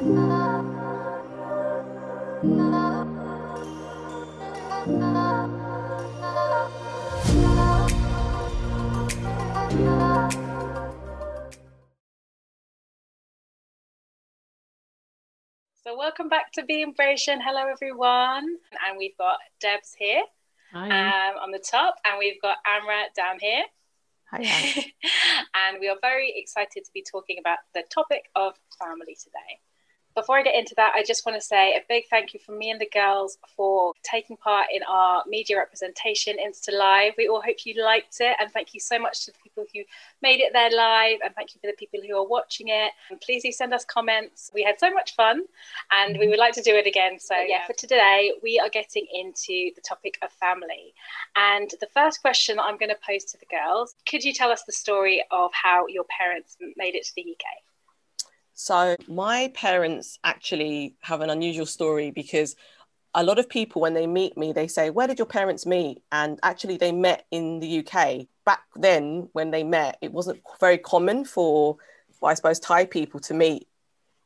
So welcome back to Be Embracing. Hello everyone. And we've got Debs here um, on the top and we've got Amra down here. Hi. and we are very excited to be talking about the topic of family today before I get into that, I just want to say a big thank you from me and the girls for taking part in our media representation Insta Live. We all hope you liked it, and thank you so much to the people who made it there live, and thank you for the people who are watching it. And please do send us comments. We had so much fun, and we would like to do it again. So, yeah, for today, we are getting into the topic of family. And the first question I'm going to pose to the girls could you tell us the story of how your parents made it to the UK? So, my parents actually have an unusual story because a lot of people, when they meet me, they say, Where did your parents meet? And actually, they met in the UK. Back then, when they met, it wasn't very common for, I suppose, Thai people to meet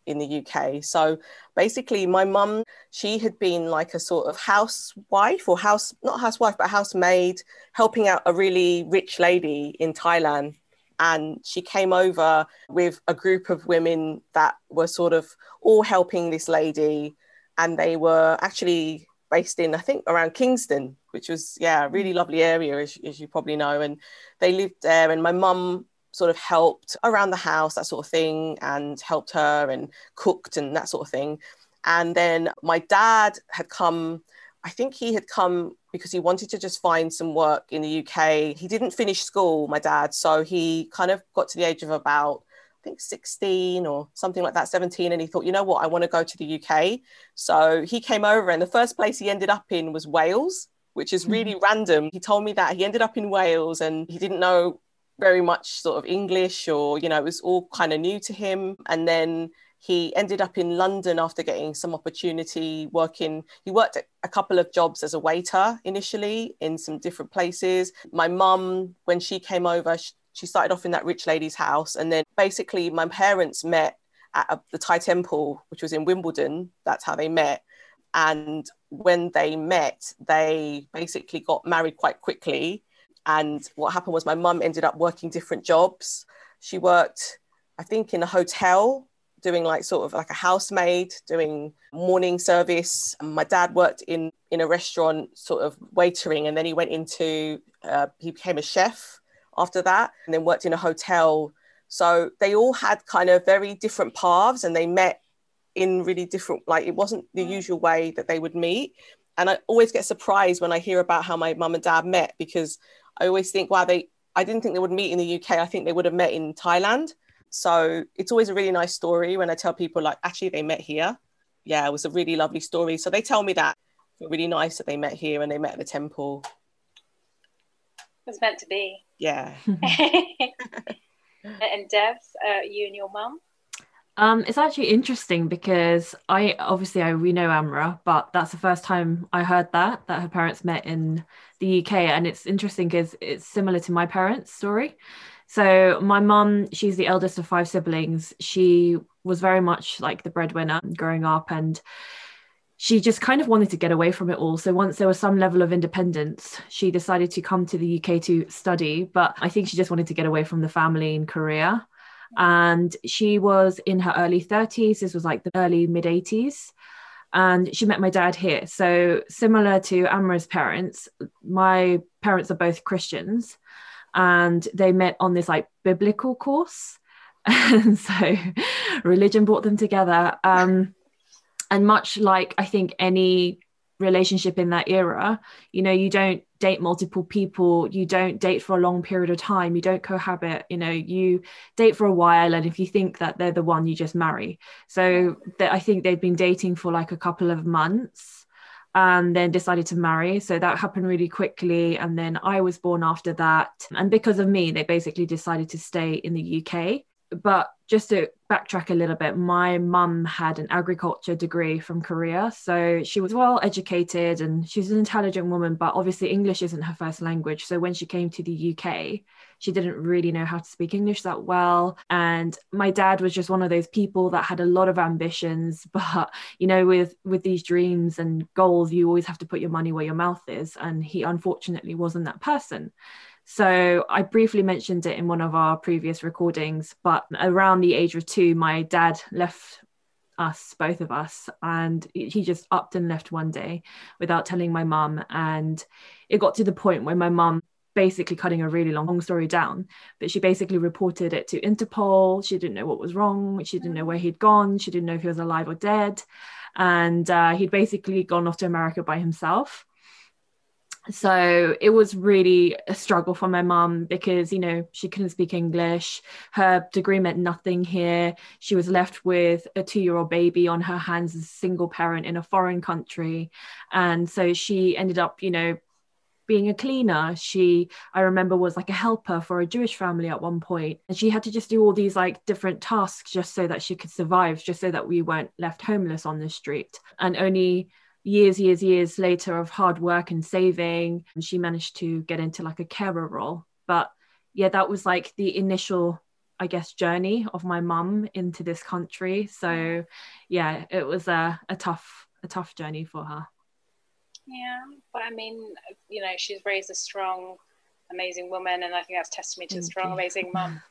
in the UK. So basically, my mum, she had been like a sort of housewife or house, not housewife, but housemaid, helping out a really rich lady in Thailand and she came over with a group of women that were sort of all helping this lady and they were actually based in i think around kingston which was yeah a really lovely area as, as you probably know and they lived there and my mum sort of helped around the house that sort of thing and helped her and cooked and that sort of thing. And then my dad had come I think he had come because he wanted to just find some work in the UK. He didn't finish school, my dad. So he kind of got to the age of about, I think 16 or something like that, 17. And he thought, you know what, I want to go to the UK. So he came over, and the first place he ended up in was Wales, which is really mm-hmm. random. He told me that he ended up in Wales and he didn't know very much sort of English or, you know, it was all kind of new to him. And then he ended up in London after getting some opportunity working. He worked a couple of jobs as a waiter initially in some different places. My mum, when she came over, she started off in that rich lady's house. And then basically, my parents met at the Thai temple, which was in Wimbledon. That's how they met. And when they met, they basically got married quite quickly. And what happened was my mum ended up working different jobs. She worked, I think, in a hotel doing like sort of like a housemaid, doing morning service. My dad worked in in a restaurant, sort of waitering, and then he went into uh, he became a chef after that, and then worked in a hotel. So they all had kind of very different paths, and they met in really different like it wasn't the usual way that they would meet. And I always get surprised when I hear about how my mum and dad met because I always think, wow, they I didn't think they would meet in the UK. I think they would have met in Thailand so it's always a really nice story when I tell people, like, actually, they met here. Yeah, it was a really lovely story. So they tell me that it's really nice that they met here and they met at the temple. It was meant to be. Yeah. and Debs, uh, you and your mum? Um, it's actually interesting because I obviously I we know Amra, but that's the first time I heard that that her parents met in the UK, and it's interesting because it's similar to my parents' story. So my mum, she's the eldest of five siblings. She was very much like the breadwinner growing up and she just kind of wanted to get away from it all. So once there was some level of independence, she decided to come to the UK to study. But I think she just wanted to get away from the family in Korea. And she was in her early 30s. This was like the early mid 80s. And she met my dad here. So similar to Amra's parents, my parents are both Christians and they met on this like biblical course. And so religion brought them together. Um, and much like i think any relationship in that era you know you don't date multiple people you don't date for a long period of time you don't cohabit you know you date for a while and if you think that they're the one you just marry. So that i think they'd been dating for like a couple of months and then decided to marry. So that happened really quickly. And then I was born after that. And because of me, they basically decided to stay in the UK. But just to backtrack a little bit, my mum had an agriculture degree from Korea. So she was well educated and she's an intelligent woman, but obviously English isn't her first language. So when she came to the UK, she didn't really know how to speak English that well. And my dad was just one of those people that had a lot of ambitions, but you know, with with these dreams and goals, you always have to put your money where your mouth is. And he unfortunately wasn't that person. So I briefly mentioned it in one of our previous recordings, but around the age of two, my dad left us, both of us, and he just upped and left one day without telling my mum. And it got to the point where my mum basically cutting a really long, long story down but she basically reported it to interpol. She didn't know what was wrong. She didn't know where he'd gone. She didn't know if he was alive or dead. And uh, he'd basically gone off to america by himself so it was really a struggle for my mum because you know she couldn't speak english. Her degree meant nothing here. She was left with a two-year-old baby on her hands as a single parent in a foreign country. And so she ended up you know being a cleaner. She i remember was like a helper for a jewish family at one point and she had to just do all these like different tasks just so that she could survive just so that we weren't left homeless on the street. And only years, years, years later of hard work and saving, and she managed to get into like a carer role. But yeah, that was like the initial, I guess, journey of my mum into this country. So yeah, it was a, a tough, a tough journey for her. Yeah, but I mean, you know, she's raised a strong, amazing woman, and I think that's testimony to Thank a strong, you. amazing mum.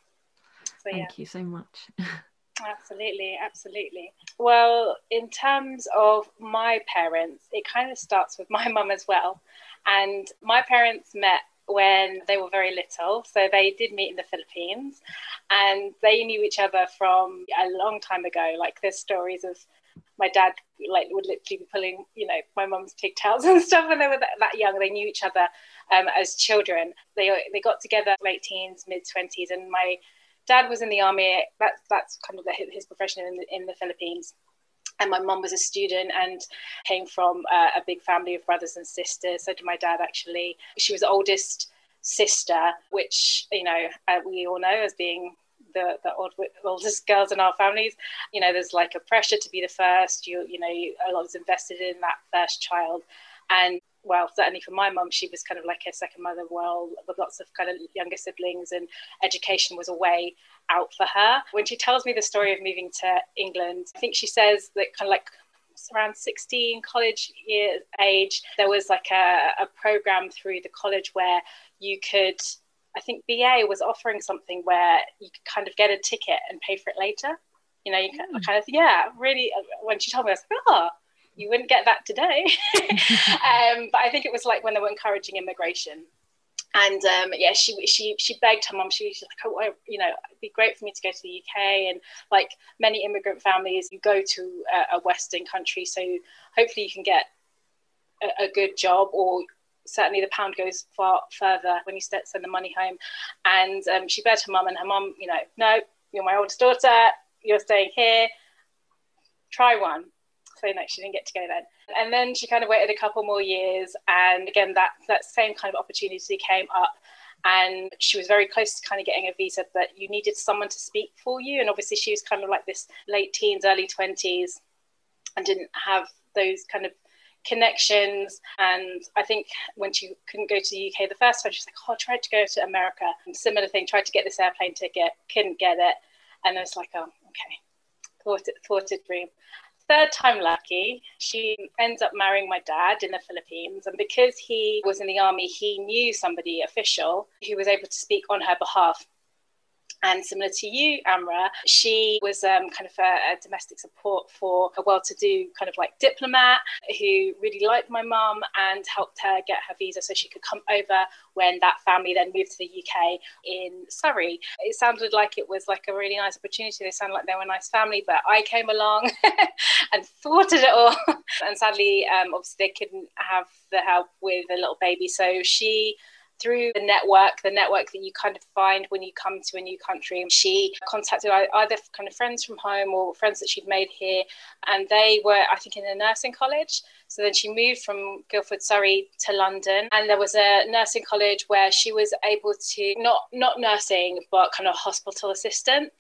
So, Thank yeah. you so much. Absolutely, absolutely. Well, in terms of my parents, it kind of starts with my mum as well. And my parents met when they were very little. So they did meet in the Philippines and they knew each other from a long time ago. Like there's stories of my dad like would literally be pulling, you know, my mum's pigtails and stuff when they were that, that young. They knew each other um, as children. They they got together late teens, mid twenties, and my dad was in the army. That's that's kind of his profession in the, in the Philippines. And my mum was a student and came from a, a big family of brothers and sisters. So did my dad actually. She was the oldest sister, which you know uh, we all know as being the, the old, oldest girls in our families. You know, there's like a pressure to be the first. You you know, you, a lot is invested in that first child, and well, certainly for my mum, she was kind of like a second mother, well, with lots of kind of younger siblings, and education was a way out for her. When she tells me the story of moving to England, I think she says that kind of like around 16 college year age there was like a, a program through the college where you could i think ba was offering something where you could kind of get a ticket and pay for it later you know you mm. kind of yeah really uh, when she told me i was like oh you wouldn't get that today. um, but I think it was like when they were encouraging immigration. And um, yeah, she she she begged her mum. She was like, "Oh, you know, it'd be great for me to go to the UK." And like many immigrant families, you go to a, a Western country, so hopefully you can get a, a good job, or certainly the pound goes far further when you send the money home. And um, she begged her mum, and her mum, you know, no, you're my oldest daughter. You're staying here. Try one so no, she didn't get to go then. And then she kind of waited a couple more years, and again that that same kind of opportunity came up. And she was very close to kind of getting a visa, but you needed someone to speak for you. And obviously, she was kind of like this late teens, early 20s, and didn't have those kind of connections. And I think when she couldn't go to the UK the first time, she's like, Oh, I tried to go to America. And similar thing, tried to get this airplane ticket, couldn't get it. And I was like, Oh, okay, thwarted, thwarted dream third time lucky, she ends up marrying my dad in the Philippines. And because he was in the army, he knew somebody official who was able to speak on her behalf. And similar to you, Amra, she was um, kind of a, a, domestic support for a well to do kind of like diplomat who really liked my mum and helped her get her visa so she could come over when that family then moved to the UK in Surrey. It sounded like it was like a really nice opportunity. They sounded like they were a nice family, but I came along and thwarted it all. and sadly, um, obviously, they couldn't have the help with a little baby. So she through the network, the network that you kind of find when you come to a new country. and She contacted either kind of friends from home or friends that she'd made here, and they were, I think, in a nursing college. So then she moved from Guildford, Surrey to London. And there was a nursing college where she was able to, not, not nursing, but kind of hospital assistant.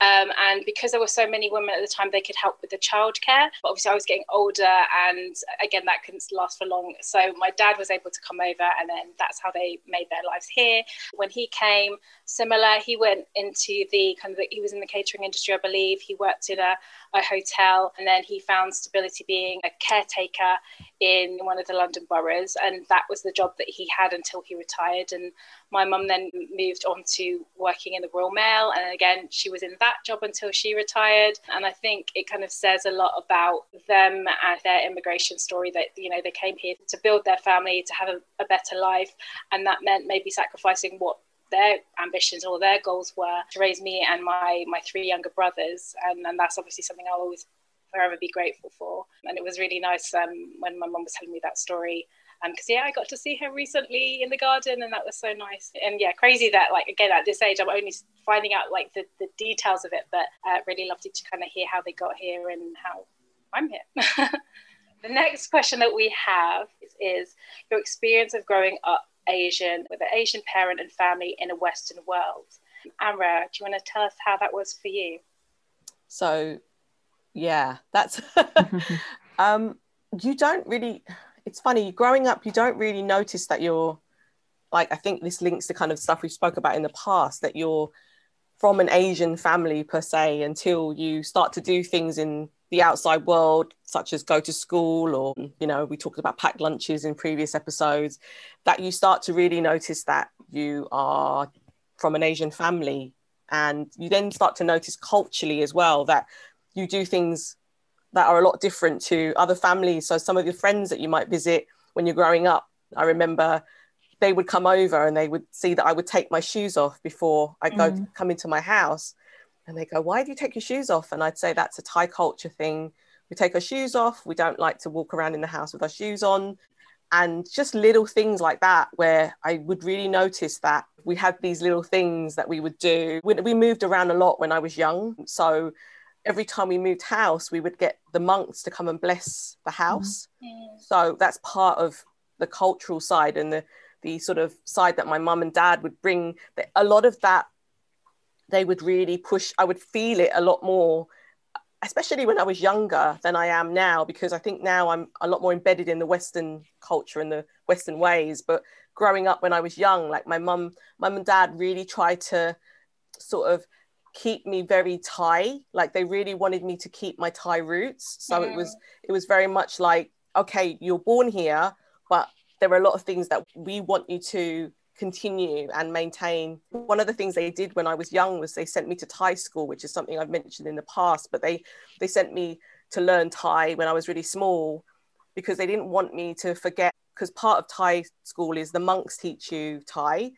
Um, and because there were so many women at the time, they could help with the childcare. But obviously, I was getting older. And again, that couldn't last for long. So my dad was able to come over. And then that's how they made their lives here. When he came, similar, he went into the kind of, the, he was in the catering industry, I believe. He worked in a, a hotel. And then he found stability being a caretaker in one of the London boroughs, and that was the job that he had until he retired. And my mum then moved on to working in the Royal Mail, and again, she was in that job until she retired. And I think it kind of says a lot about them and their immigration story that you know they came here to build their family, to have a, a better life, and that meant maybe sacrificing what their ambitions or their goals were to raise me and my my three younger brothers and, and that's obviously something I'll always forever be grateful for. And it was really nice um, when my mum was telling me that story. Because um, yeah, I got to see her recently in the garden, and that was so nice. And yeah, crazy that like again at this age, I'm only finding out like the, the details of it, but uh, really loved to kind of hear how they got here and how I'm here. the next question that we have is, is your experience of growing up Asian with an Asian parent and family in a Western world. Amra, do you want to tell us how that was for you? So yeah that's um you don't really it's funny growing up you don't really notice that you're like i think this links to kind of stuff we spoke about in the past that you're from an asian family per se until you start to do things in the outside world such as go to school or you know we talked about packed lunches in previous episodes that you start to really notice that you are from an asian family. And you then start to notice culturally as well that you do things that are a lot different to other families. So some of your friends that you might visit when you're growing up, I remember they would come over and they would see that I would take my shoes off before I go mm. come into my house. And they go, Why do you take your shoes off? And I'd say that's a Thai culture thing. We take our shoes off. We don't like to walk around in the house with our shoes on. And just little things like that, where I would really notice that we had these little things that we would do. We, we moved around a lot when I was young. So every time we moved house, we would get the monks to come and bless the house. Mm-hmm. So that's part of the cultural side and the the sort of side that my mum and dad would bring. A lot of that they would really push. I would feel it a lot more, especially when I was younger than I am now, because I think now I'm a lot more embedded in the Western culture and the Western ways. But growing up when I was young, like my mum, mum and dad really tried to sort of keep me very Thai. Like they really wanted me to keep my Thai roots. So it was mm. it was very much like, okay, you're born here, but there are a lot of things that we want you to continue and maintain. One of the things they did when I was young was they sent me to Thai school, which is something I've mentioned in the past, but they they sent me to learn Thai when I was really small because they didn't want me to forget because part of Thai school is the monks teach you Thai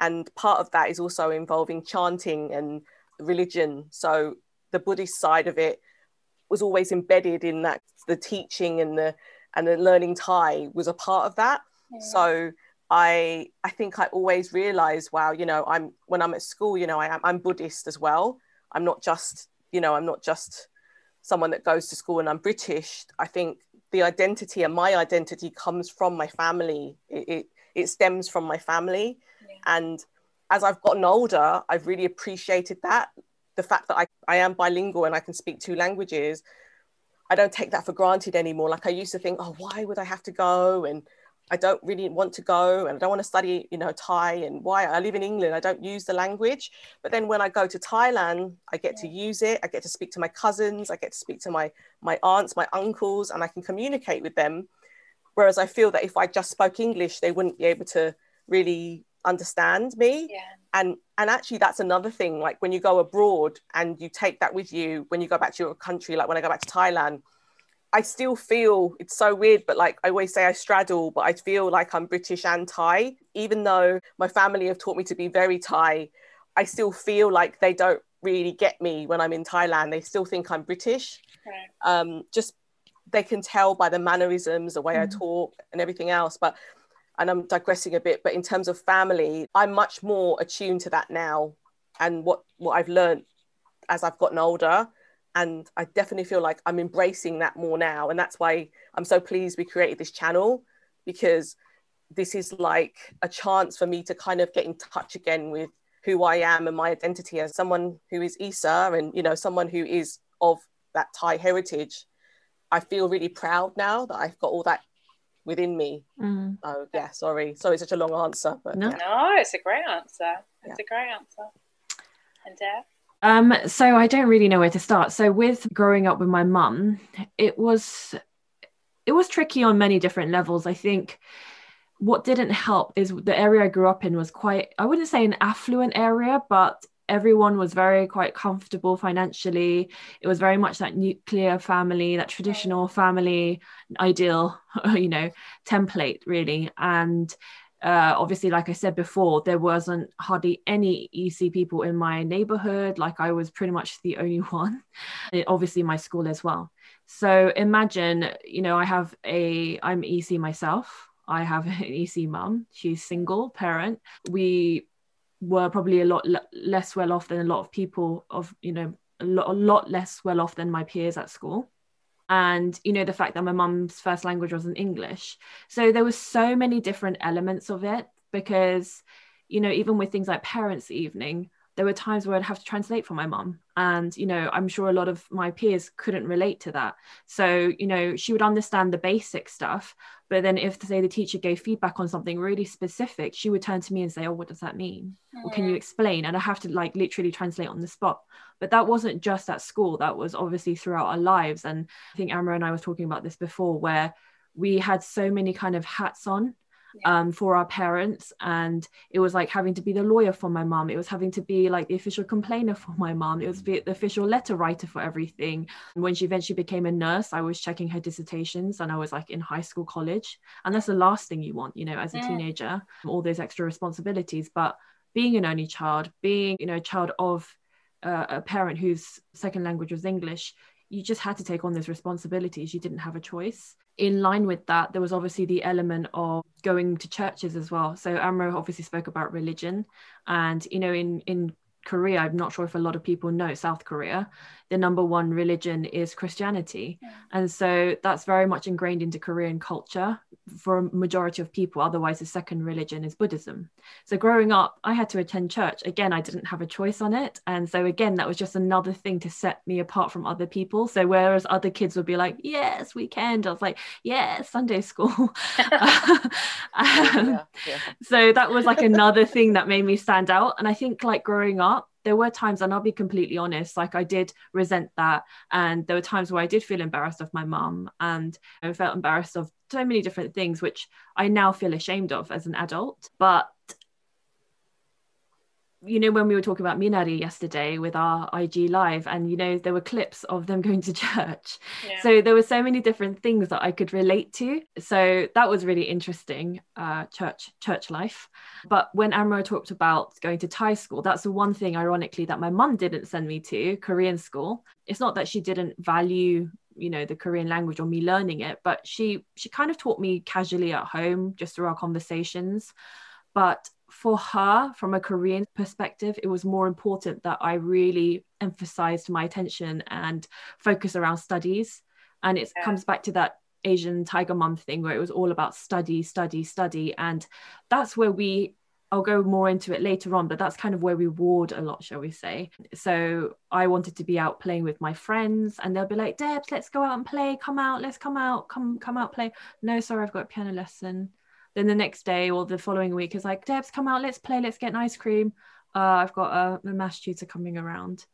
and part of that is also involving chanting and religion. So the Buddhist side of it was always embedded in that the teaching and the and the learning Thai was a part of that. Yeah. So I I think I always realized, wow, you know, I'm when I'm at school, you know, I am I'm Buddhist as well. I'm not just, you know, I'm not just someone that goes to school and I'm British. I think the identity and my identity comes from my family. It it, it stems from my family. Yeah. And as I've gotten older, I've really appreciated that. The fact that I, I am bilingual and I can speak two languages, I don't take that for granted anymore. Like I used to think, oh, why would I have to go? And I don't really want to go and I don't want to study, you know, Thai and why I live in England, I don't use the language. But then when I go to Thailand, I get to use it. I get to speak to my cousins, I get to speak to my my aunts, my uncles, and I can communicate with them. Whereas I feel that if I just spoke English, they wouldn't be able to really understand me yeah. and and actually that's another thing like when you go abroad and you take that with you when you go back to your country like when i go back to thailand i still feel it's so weird but like i always say i straddle but i feel like i'm british and thai even though my family have taught me to be very thai i still feel like they don't really get me when i'm in thailand they still think i'm british right. um, just they can tell by the mannerisms the way mm. i talk and everything else but and I'm digressing a bit, but in terms of family, I'm much more attuned to that now. And what, what I've learned as I've gotten older, and I definitely feel like I'm embracing that more now. And that's why I'm so pleased we created this channel because this is like a chance for me to kind of get in touch again with who I am and my identity as someone who is Isa and you know someone who is of that Thai heritage. I feel really proud now that I've got all that within me. Mm. Oh yeah, sorry, sorry, such a long answer, but no, yeah. no it's a great answer. It's yeah. a great answer. And Deb. Um, so I don't really know where to start. So with growing up with my mum, it was it was tricky on many different levels. I think what didn't help is the area I grew up in was quite I wouldn't say an affluent area, but everyone was very quite comfortable financially. It was very much that nuclear family, that traditional family ideal, you know, template really. And uh, obviously, like I said before, there wasn't hardly any EC people in my neighborhood. Like I was pretty much the only one. It, obviously, my school as well. So imagine, you know, I have a, I'm EC myself. I have an EC mum. She's single parent. We were probably a lot less well off than a lot of people of, you know, a lot, a lot less well off than my peers at school. And you know the fact that my mum's first language wasn't english. So there was so many different elements of it because you know even with things like parents evening there were times where I'd have to translate for my mom. And, you know, I'm sure a lot of my peers couldn't relate to that. So, you know, she would understand the basic stuff. But then if, say, the teacher gave feedback on something really specific, she would turn to me and say, Oh, what does that mean? Mm. Or can you explain? And I have to like literally translate on the spot. But that wasn't just at school, that was obviously throughout our lives. And I think Amra and I was talking about this before, where we had so many kind of hats on um, for our parents. And it was like having to be the lawyer for my mom. It was having to be like the official complainer for my mom. It was the official letter writer for everything. And when she eventually became a nurse, I was checking her dissertations and I was like in high school, college. And that's the last thing you want, you know, as a teenager, all those extra responsibilities. But being an only child, being, you know, a child of uh, a parent whose second language was English, you just had to take on those responsibilities. You didn't have a choice in line with that, there was obviously the element of going to churches as well. So Amra obviously spoke about religion, and you know, in in Korea, I'm not sure if a lot of people know South Korea, the number one religion is Christianity. Yeah. And so that's very much ingrained into Korean culture for a majority of people. Otherwise, the second religion is Buddhism. So growing up, I had to attend church. Again, I didn't have a choice on it. And so again, that was just another thing to set me apart from other people. So whereas other kids would be like, yes, weekend, I was like, yeah, Sunday school. um, yeah. So that was like another thing that made me stand out. And I think like growing up, there were times, and I'll be completely honest, like I did resent that. And there were times where I did feel embarrassed of my mum and I felt embarrassed of so many different things, which I now feel ashamed of as an adult. But you know, when we were talking about Minari yesterday with our IG live, and you know, there were clips of them going to church. Yeah. So there were so many different things that I could relate to. So that was really interesting, uh, church church life. But when Amra talked about going to Thai school, that's the one thing, ironically, that my mum didn't send me to Korean school. It's not that she didn't value you know the korean language or me learning it but she she kind of taught me casually at home just through our conversations but for her, from a Korean perspective, it was more important that I really emphasized my attention and focus around studies. And it yeah. comes back to that Asian Tiger Mum thing where it was all about study, study, study. And that's where we I'll go more into it later on, but that's kind of where we warred a lot, shall we say. So I wanted to be out playing with my friends, and they'll be like, Debs, let's go out and play. Come out, let's come out, come come out, play. No, sorry, I've got a piano lesson. Then the next day or the following week is like, Debs, come out, let's play, let's get an ice cream. Uh, I've got a, a tutor coming around.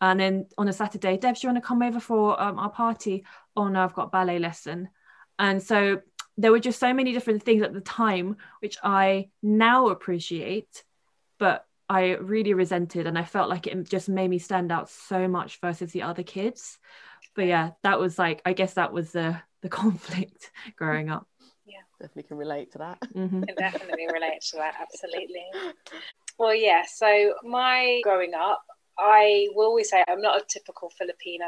And then on a Saturday, Debs, you want to come over for um, our party? Oh no, I've got ballet lesson. And so there were just so many different things at the time, which I now appreciate, but I really resented. And I felt like it just made me stand out so much versus the other kids. But yeah, that was like, I guess that was the, the conflict growing up definitely can relate to that. Mm-hmm. Can definitely relate to that, absolutely. Well, yeah. So my growing up, I will always say I'm not a typical Filipino.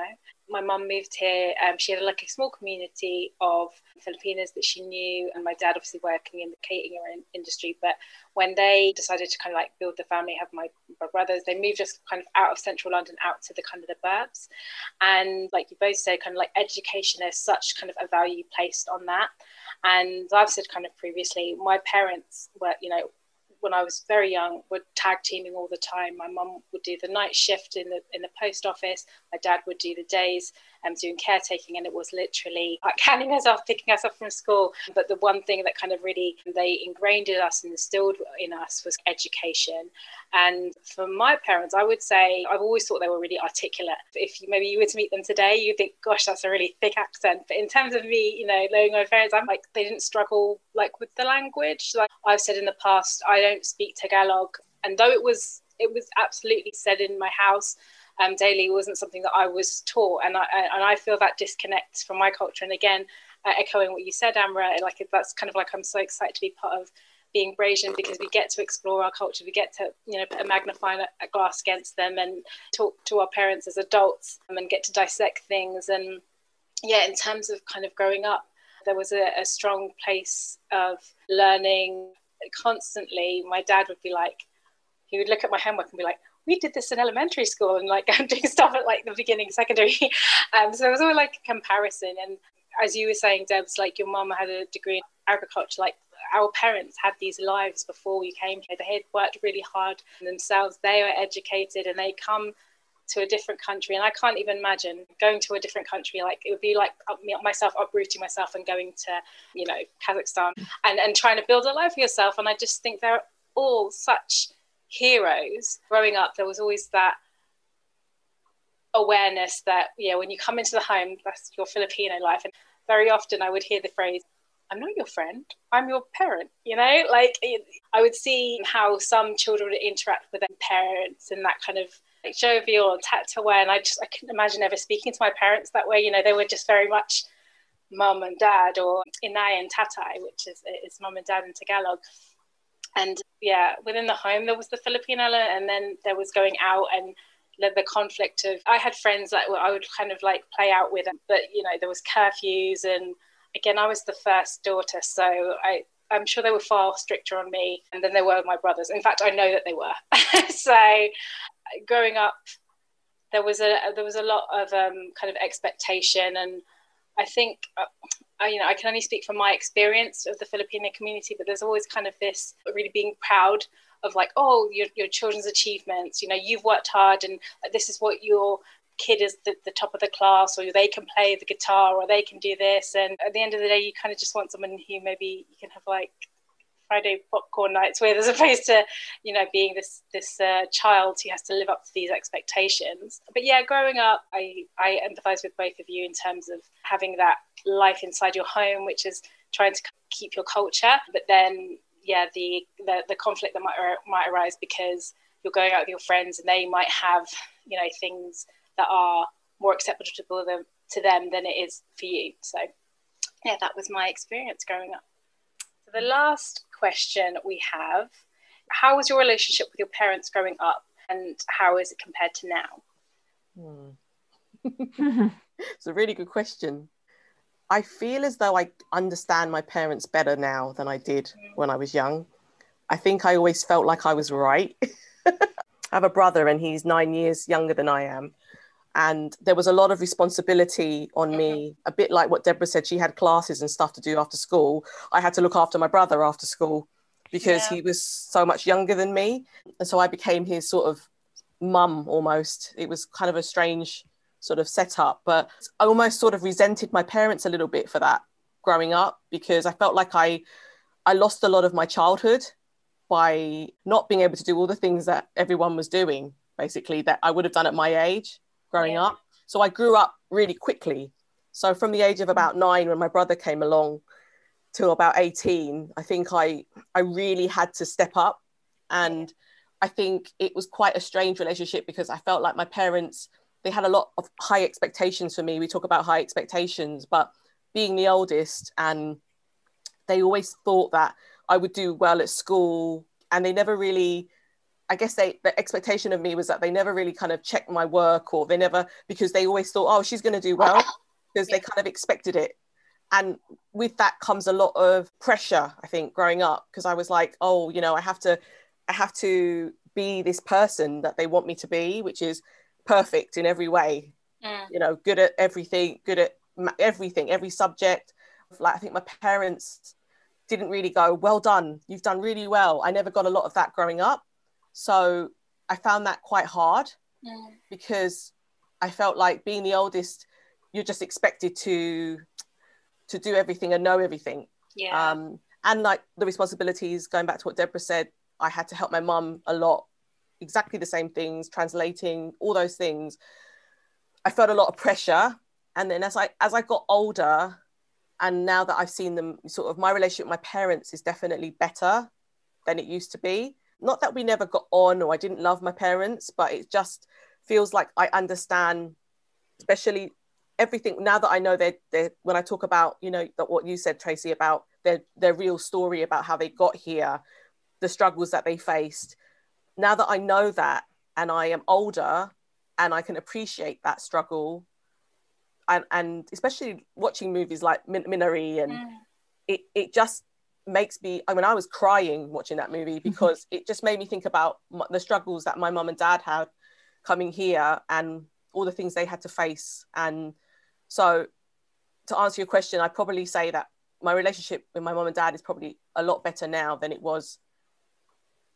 My mum moved here. Um, she had like a small community of Filipinos that she knew, and my dad obviously working in the catering industry. But when they decided to kind of like build the family, have my, my brothers, they moved us kind of out of central London, out to the kind of the burbs. And like you both said, kind of like education, there's such kind of a value placed on that. And I've said kind of previously, my parents were, you know, when I was very young, were tag teaming all the time. My mum would do the night shift in the in the post office. My dad would do the days um, doing caretaking, and it was literally like handing us off, picking us up from school. But the one thing that kind of really they ingrained in us and instilled in us was education. And for my parents, I would say I've always thought they were really articulate. If you, maybe you were to meet them today, you'd think, "Gosh, that's a really thick accent." But in terms of me, you know, knowing my parents, I'm like they didn't struggle like with the language. Like I've said in the past, I don't speak Tagalog, and though it was it was absolutely said in my house um, daily wasn't something that I was taught, and I and I feel that disconnects from my culture. And again, uh, echoing what you said, Amra, like that's kind of like I'm so excited to be part of being Brasian because we get to explore our culture, we get to you know put a magnifying glass against them and talk to our parents as adults and get to dissect things. And yeah, in terms of kind of growing up, there was a, a strong place of learning constantly. My dad would be like, he would look at my homework and be like, we did this in elementary school and like I'm doing stuff at like the beginning secondary. Um, so it was all like a comparison. And as you were saying, Debs, like your mom had a degree in agriculture, like our parents had these lives before we came here. They had worked really hard themselves. They are educated and they come to a different country. And I can't even imagine going to a different country. Like it would be like myself uprooting myself and going to, you know, Kazakhstan and, and trying to build a life for yourself. And I just think they're all such heroes growing up there was always that awareness that yeah when you come into the home that's your filipino life. And very often i would hear the phrase i'm not your friend i'm your parent you know? Like i would see how some children would interact with their parents and that kind of like jovial tactile way. And i just i couldn't imagine ever speaking to my parents that way. You know they were just very much mum and dad or inay and tatay which is is mum and dad in tagalog and yeah, within the home there was the Filipino element, and then there was going out and the conflict of I had friends that I would kind of like play out with, but you know there was curfews, and again I was the first daughter, so I I'm sure they were far stricter on me than they were my brothers. In fact, I know that they were. so growing up, there was a there was a lot of um, kind of expectation, and I think uh, I, you know, I can only speak from my experience of the Filipino community, but there's always kind of this really being proud of like, oh, your, your children's achievements, you know, you've worked hard and this is what your kid is the, the top of the class or they can play the guitar or they can do this. And at the end of the day, you kind of just want someone who maybe you can have like Friday popcorn nights with, as opposed to, you know, being this this uh, child who has to live up to these expectations. But yeah, growing up, I I empathise with both of you in terms of having that life inside your home, which is trying to keep your culture, but then yeah, the the, the conflict that might might arise because you're going out with your friends and they might have you know things that are more acceptable to them to them than it is for you. So yeah, that was my experience growing up. So the last question we have How was your relationship with your parents growing up, and how is it compared to now? Hmm. it's a really good question. I feel as though I understand my parents better now than I did when I was young. I think I always felt like I was right. I have a brother and he's nine years younger than I am and there was a lot of responsibility on me a bit like what deborah said she had classes and stuff to do after school i had to look after my brother after school because yeah. he was so much younger than me and so i became his sort of mum almost it was kind of a strange sort of setup but i almost sort of resented my parents a little bit for that growing up because i felt like i i lost a lot of my childhood by not being able to do all the things that everyone was doing basically that i would have done at my age growing up. So I grew up really quickly. So from the age of about mm. nine, when my brother came along, till about 18, I think I I really had to step up. And I think it was quite a strange relationship because I felt like my parents, they had a lot of high expectations for me. We talk about high expectations, but being the oldest and they always thought that I would do well at school and they never really I guess they the expectation of me was that they never really kind of checked my work or they never because they always thought, oh, she's going to do well because they kind of expected it. And with that comes a lot of pressure, I think, growing up because I was like, oh, you know, I have to, I have to be this person that they want me to be, which is perfect in every way. Mm. You know, good at everything, good at everything, every subject. Like I think my parents didn't really go, well done, you've done really well. I never got a lot of that growing up. So I found that quite hard mm. because I felt like being the oldest, you're just expected to to do everything and know everything. Yeah. Um, and like the responsibilities, going back to what Deborah said, I had to help my mum a lot, exactly the same things, translating, all those things. I felt a lot of pressure. And then as I as I got older, and now that I've seen them, sort of my relationship with my parents is definitely better than it used to be not that we never got on or I didn't love my parents, but it just feels like I understand, especially everything now that I know that when I talk about, you know, that what you said, Tracy, about their their real story about how they got here, the struggles that they faced. Now that I know that and I am older and I can appreciate that struggle and, and especially watching movies like Min- Minari and mm. it, it just makes me i mean i was crying watching that movie mm-hmm. because it just made me think about the struggles that my mum and dad had coming here and all the things they had to face and so to answer your question i'd probably say that my relationship with my mum and dad is probably a lot better now than it was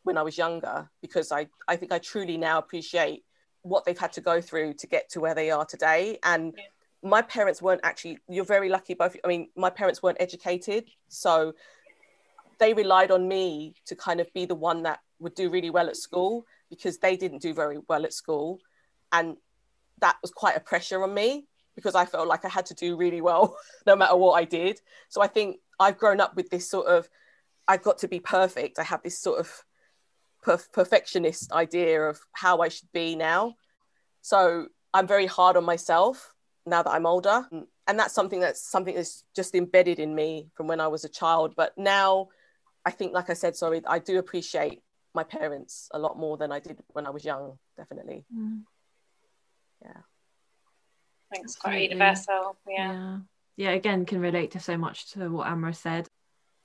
when i was younger because i i think i truly now appreciate what they've had to go through to get to where they are today and yeah. my parents weren't actually you're very lucky both i mean my parents weren't educated so they relied on me to kind of be the one that would do really well at school because they didn't do very well at school and that was quite a pressure on me because I felt like I had to do really well no matter what I did. So I think I've grown up with this sort of I've got to be perfect. I have this sort of perf- perfectionist idea of how I should be now. So I'm very hard on myself now that I'm older. And that's something that's something that's just embedded in me from when I was a child. But now I think, like I said, sorry, I do appreciate my parents a lot more than I did when I was young, definitely. Mm. Yeah. Thanks, quite universal. Yeah. yeah. Yeah, again, can relate to so much to what Amra said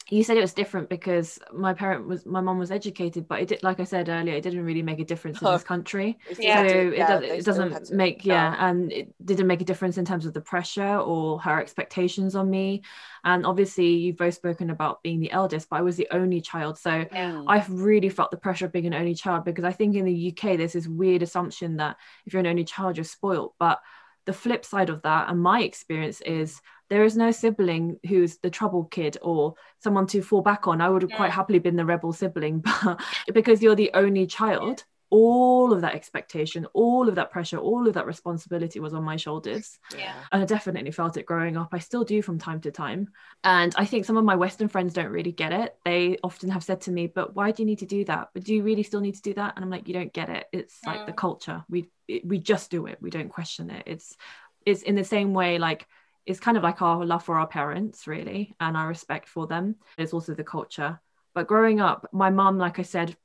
you said it was different because my parent was my mom was educated but it did like i said earlier it didn't really make a difference in this country. Yeah. so it, yeah, does, it doesn't make yeah and it didn't make a difference in terms of the pressure or her expectations on me. And obviously you've both spoken about being the eldest but i was the only child. So yeah. i've really felt the pressure of being an only child because i think in the uk there's this weird assumption that if you're an only child you're spoiled. But the flip side of that and my experience is there is no sibling who's the trouble kid or someone to fall back on i would have yeah. quite happily been the rebel sibling but because you're the only child all of that expectation, all of that pressure, all of that responsibility was on my shoulders. Yeah. And I definitely felt it growing up. I still do from time to time. And I think some of my Western friends don't really get it. They often have said to me, but why do you need to do that? But do you really still need to do that? And I'm like, you don't get it. It's like mm. the culture. We we just do it. We don't question it. It's it's in the same way like it's kind of like our love for our parents really and our respect for them. It's also the culture. But growing up, my mom, like I said,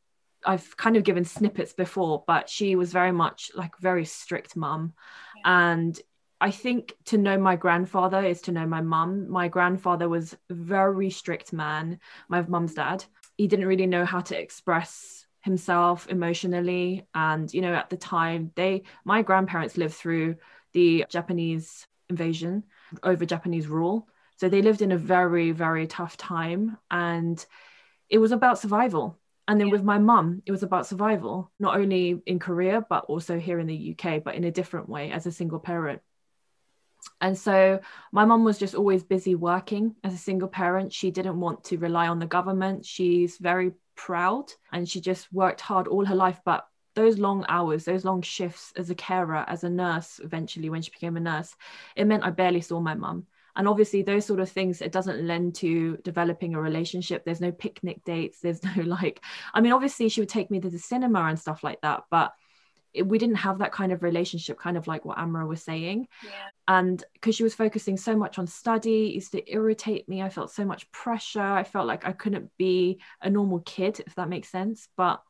I've kind of given snippets before, but she was very much like very strict mum. Yeah. And I think to know my grandfather is to know my mum. My grandfather was very strict man, my mum's dad. He didn't really know how to express himself emotionally. And, you know, at the time, they, my grandparents lived through the Japanese invasion over Japanese rule. So they lived in a very, very tough time. And it was about survival and then yeah. with my mum, it was about survival, not only in Korea, but also here in the UK, but in a different way as a single parent. And so my mum was just always busy working as a single parent. She didn't want to rely on the government. She's very proud and she just worked hard all her life. But those long hours, those long shifts as a carer, as a nurse, eventually when she became a nurse, it meant I barely saw my mum and obviously those sort of things it doesn't lend to developing a relationship there's no picnic dates there's no like i mean obviously she would take me to the cinema and stuff like that but it, we didn't have that kind of relationship kind of like what amra was saying yeah. and because she was focusing so much on study it used to irritate me i felt so much pressure i felt like i couldn't be a normal kid if that makes sense but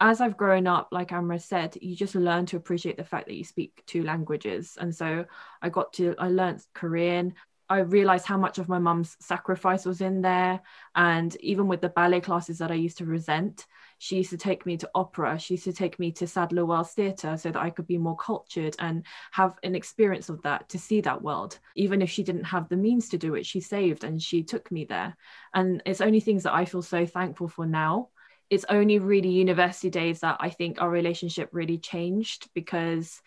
as I've grown up, like Amra said, you just learn to appreciate the fact that you speak two languages. And so I got to, I learned Korean. I realized how much of my mum's sacrifice was in there. And even with the ballet classes that I used to resent, she used to take me to opera. She used to take me to Sadler Wells Theatre so that I could be more cultured and have an experience of that to see that world. Even if she didn't have the means to do it, she saved and she took me there. And it's only things that I feel so thankful for now it's only really university days that I think our relationship really changed because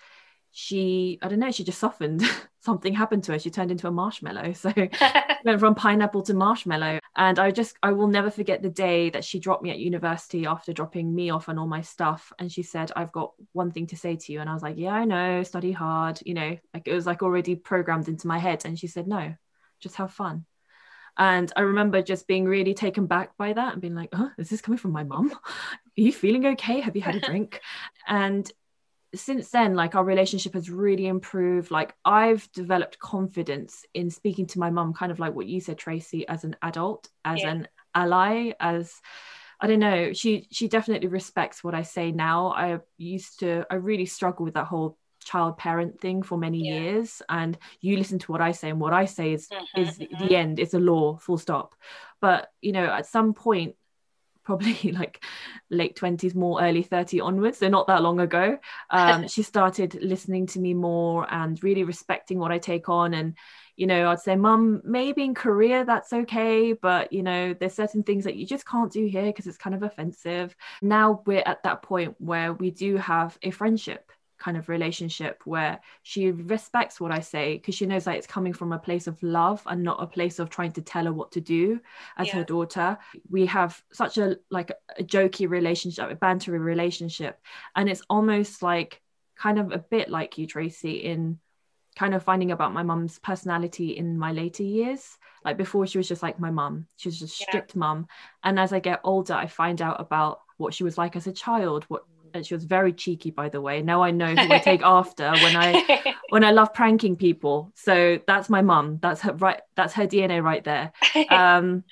she I don't know she just softened. Something happened to her. She turned into a marshmallow. So went from pineapple to marshmallow. And I just I will never forget the day that she dropped me at university after dropping me off and all my stuff. And she said I've got one thing to say to you. And I was like yeah I know. Study hard you know. Like it was like already programmed into my head. And she said no just have fun. And I remember just being really taken back by that and being like, oh, is this coming from my mum? Are you feeling okay? Have you had a drink? and since then, like our relationship has really improved. Like I've developed confidence in speaking to my mum, kind of like what you said, Tracy, as an adult, as yeah. an ally, as I don't know. She she definitely respects what I say now. I used to I really struggle with that whole child parent thing for many yeah. years and you listen to what i say and what i say is mm-hmm, is mm-hmm. the end it's a law full stop but you know at some point probably like late 20s more early 30 onwards so not that long ago. Um, she started listening to me more and really respecting what i take on. And you know i'd say mum maybe in korea that's okay but you know there's certain things that you just can't do here because it's kind of offensive. Now we're at that point where we do have a friendship kind of relationship where she respects what I say because she knows that it's coming from a place of love and not a place of trying to tell her what to do as yeah. her daughter. We have such a like a jokey relationship, a bantery relationship, and it's almost like kind of a bit like you, Tracy, in kind of finding about my mum's personality in my later years. Like before, she was just like my mum. She was just strict yeah. mum. And as I get older, I find out about what she was like as a child, what and she was very cheeky by the way. Now i know who i take after when i when i love pranking people. So that's my mum. That's her right that's her dna right there. Um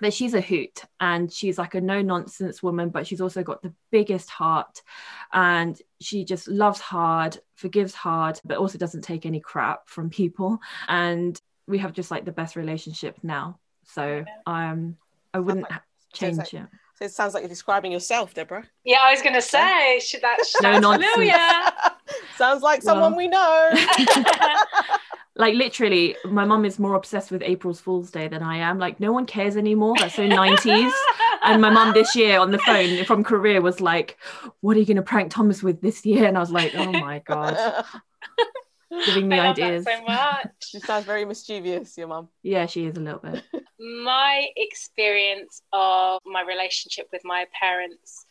but she's a hoot and she's like a no nonsense woman but she's also got the biggest heart. And she just loves hard forgives hard but also doesn't take any crap from people. And we have just like the best relationship now. So um i wouldn't change it so it sounds like you're describing yourself, Deborah. Yeah, I was going to say, should that no familiar? sounds like someone well. we know. like literally, my mum is more obsessed with April's Fool's Day than I am. Like, no one cares anymore. That's so 90s. and my mum this year on the phone from Korea was like, "What are you going to prank Thomas with this year?" And I was like, "Oh my god." Giving me ideas. so much. she sounds very mischievous, your mum. Yeah, she is a little bit. my experience of my relationship with my parents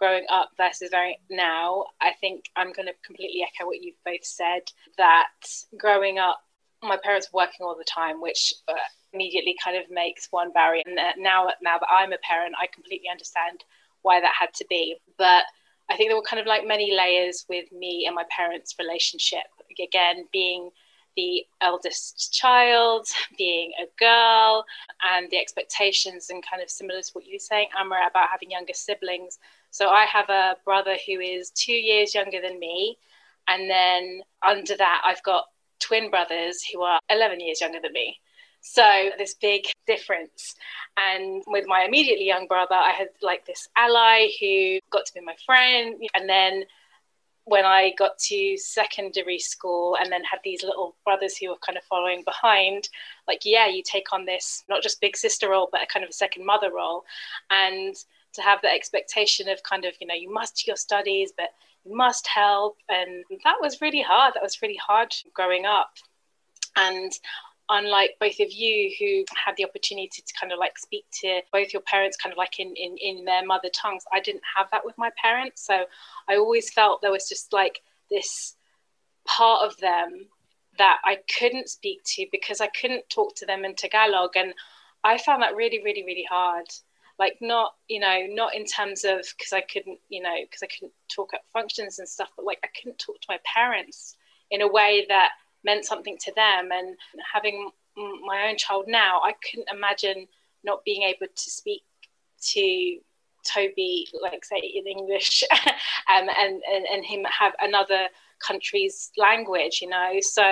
growing up versus very now, I think I'm going to completely echo what you've both said. That growing up, my parents were working all the time, which uh, immediately kind of makes one barrier. And now, now that I'm a parent, I completely understand why that had to be. But I think there were kind of like many layers with me and my parents' relationship. Again, being the eldest child, being a girl, and the expectations, and kind of similar to what you were saying, Amra, about having younger siblings. So I have a brother who is two years younger than me. And then under that, I've got twin brothers who are 11 years younger than me. So this big difference. And with my immediately young brother, I had like this ally who got to be my friend. And then when I got to secondary school and then had these little brothers who were kind of following behind, like, yeah, you take on this not just big sister role, but a kind of a second mother role. And to have the expectation of kind of, you know, you must do your studies, but you must help. And that was really hard. That was really hard growing up. And unlike both of you who had the opportunity to kind of like speak to both your parents kind of like in, in, in their mother tongues, I didn't have that with my parents. So I always felt there was just like this part of them that I couldn't speak to because I couldn't talk to them in Tagalog. And I found that really, really, really hard. Like not, you know, not in terms of because I couldn't, you know, because I couldn't talk at functions and stuff, but like I couldn't talk to my parents in a way that meant something to them. And having my own child now, I couldn't imagine not being able to speak to Toby, like say in English, um, and, and and him have another country's language, you know. So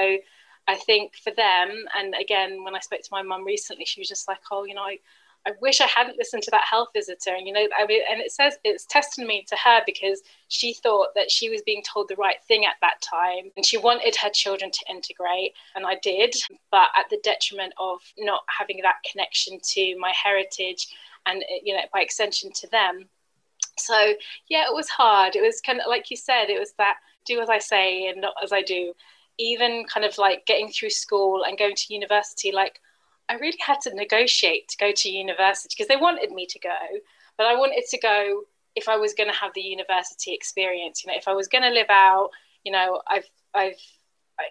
I think for them, and again, when I spoke to my mum recently, she was just like, oh, you know, I, I wish I hadn't listened to that health visitor. And, you know, I mean, and it says it's testimony to her because she thought that she was being told the right thing at that time. And she wanted her children to integrate. And I did, but at the detriment of not having that connection to my heritage and, eh, you know, by extension to them. So, yeah, it was hard. It was kind of like you said, it was that do as I say and not as I do. Even kind of like getting through school and going to university, like I really had to negotiate to go to university because they wanted me to go, but I wanted to go if I was going to have the university experience. You know, if I was going to live out, you know, I've I've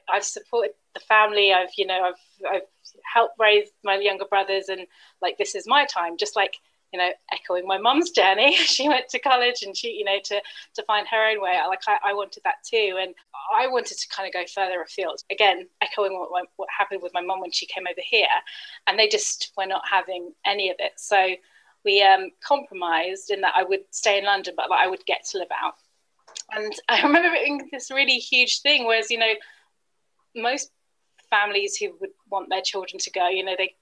I've supported the family. I've you know I've I've helped raise my younger brothers, and like this is my time. Just like you know, echoing my mum's journey. she went to college and she, you know, to to find her own way. Like I, I wanted that too, and I wanted to kind of go further afield. Again, echoing what, what happened with my mum when she came over here, and they just were not having any of it. So we um, compromised in that I would stay in London, but that I would get to live out. And I remember it being this really huge thing, whereas you know, most families who would want their children to go, you know, they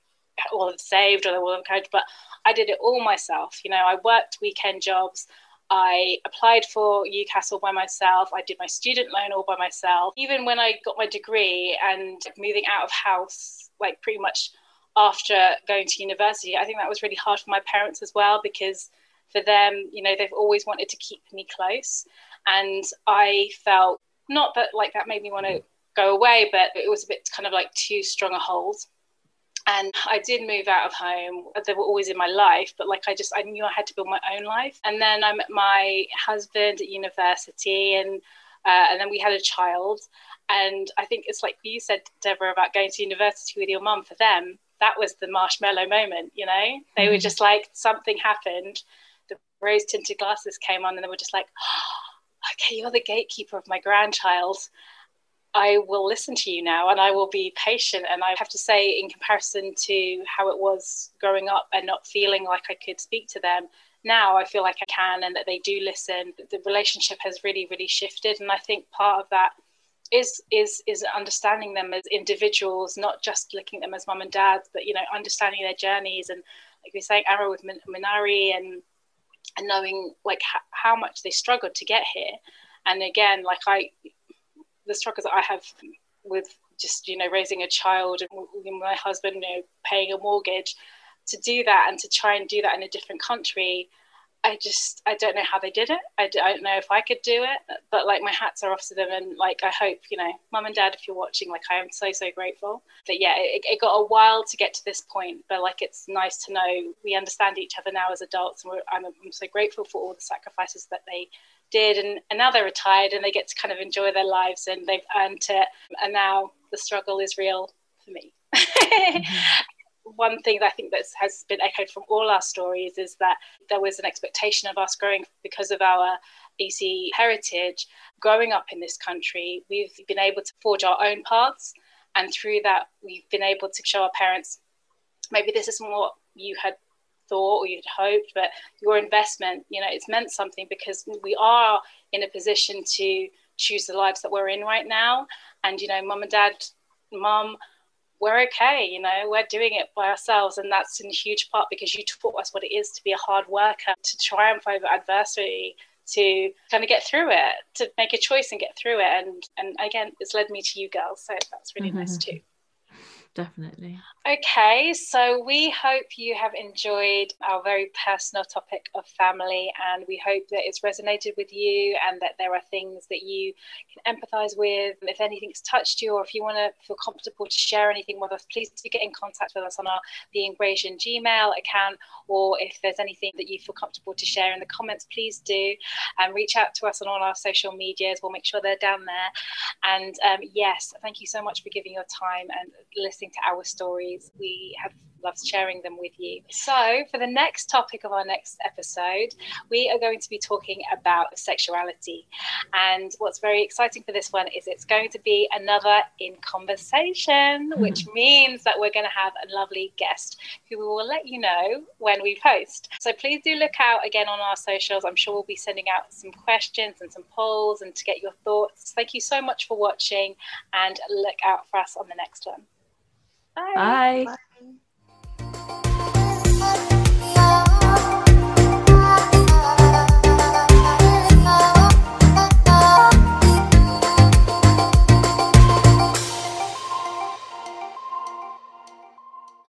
all have saved or they have encouraged, but I did it all myself. You know, I worked weekend jobs. I applied for UCAS all by myself. I did my student loan all by myself. Even when I got my degree and moving out of house, like pretty much after going to university, I think that was really hard for my parents as well because for them, you know, they've always wanted to keep me close. And I felt not that like that made me want to go away, but it was a bit kind of like too strong a hold and I did move out of home. They were always in my life, but like I just I knew I had to build my own life. And then I met my husband at university, and uh, and then we had a child. And I think it's like you said, Deborah, about going to university with your mum. For them, that was the marshmallow moment. You know, they mm-hmm. were just like something happened. The rose tinted glasses came on, and they were just like. Oh, okay, you're the gatekeeper of my grandchild. I will listen to you now and I will be patient. And I have to say, in comparison to how it was growing up and not feeling like I could speak to them, now I feel like I can and that they do listen. The relationship has really, really shifted. And I think part of that is is is understanding them as individuals, not just looking at them as mum and dad, but you know, understanding their journeys and like we are saying, Amra with Minari and and knowing like how much they struggled to get here. And again, like I the struggles I have with just you know raising a child and my husband you know paying a mortgage to do that and to try and do that in a different country I just I don't know how they did it. I don't know if I could do it but like my hats are off to them and like I hope you know mum and dad if you're watching like I am so so grateful. But yeah it, it got a while to get to this point but like it's nice to know we understand each other now as adults and I'm, I'm so grateful for all the sacrifices that they did and, and now they're retired and they get to kind of enjoy their lives and they've earned it and now the struggle is real for me mm-hmm. one thing that I think that has been echoed from all our stories is that there was an expectation of us growing because of our ESEA heritage. Growing up in this country, we've been able to forge our own paths, and through that, we've been able to show our parents maybe this isn't what you had thought or you'd hoped, but your investment, you know, it's meant something because we are in a position to choose the lives that we're in right now. And, you know, mum and dad, mum, we're okay, you know, we're doing it by ourselves. And that's in huge part because you taught us what it is to be a hard worker, to triumph over adversity, to kind of get through it, to make a choice and get through it. And and again, it's led me to you girls. So that's really mm-hmm. nice too definitely. Okay, so we hope you have enjoyed our very personal topic of family, and we hope that it's resonated with you and that there are things that you can empathize with. If anything's touched you, or if you want to feel comfortable to share anything with us, please do get in contact with us on our The Invasion Gmail account, or if there's anything that you feel comfortable to share in the comments, please do. And reach out to us on all our social medias. We'll make sure they're down there. And um, yes, thank you so much for giving your time and listening relating to our stories. We have loved sharing them with you. So, for the next topic of our next episode, we are going to be talking about sexuality. And what's very exciting for this one is it's going to be another in conversation, mm-hmm. which means that we're going to have a lovely guest who we will let you know when we post. So, please do look out again on our socials. I'm sure we'll be sending out some questions and some polls and to get your thoughts. Thank you so much for watching and look out for us on the next one. Bye. Bye. Bye.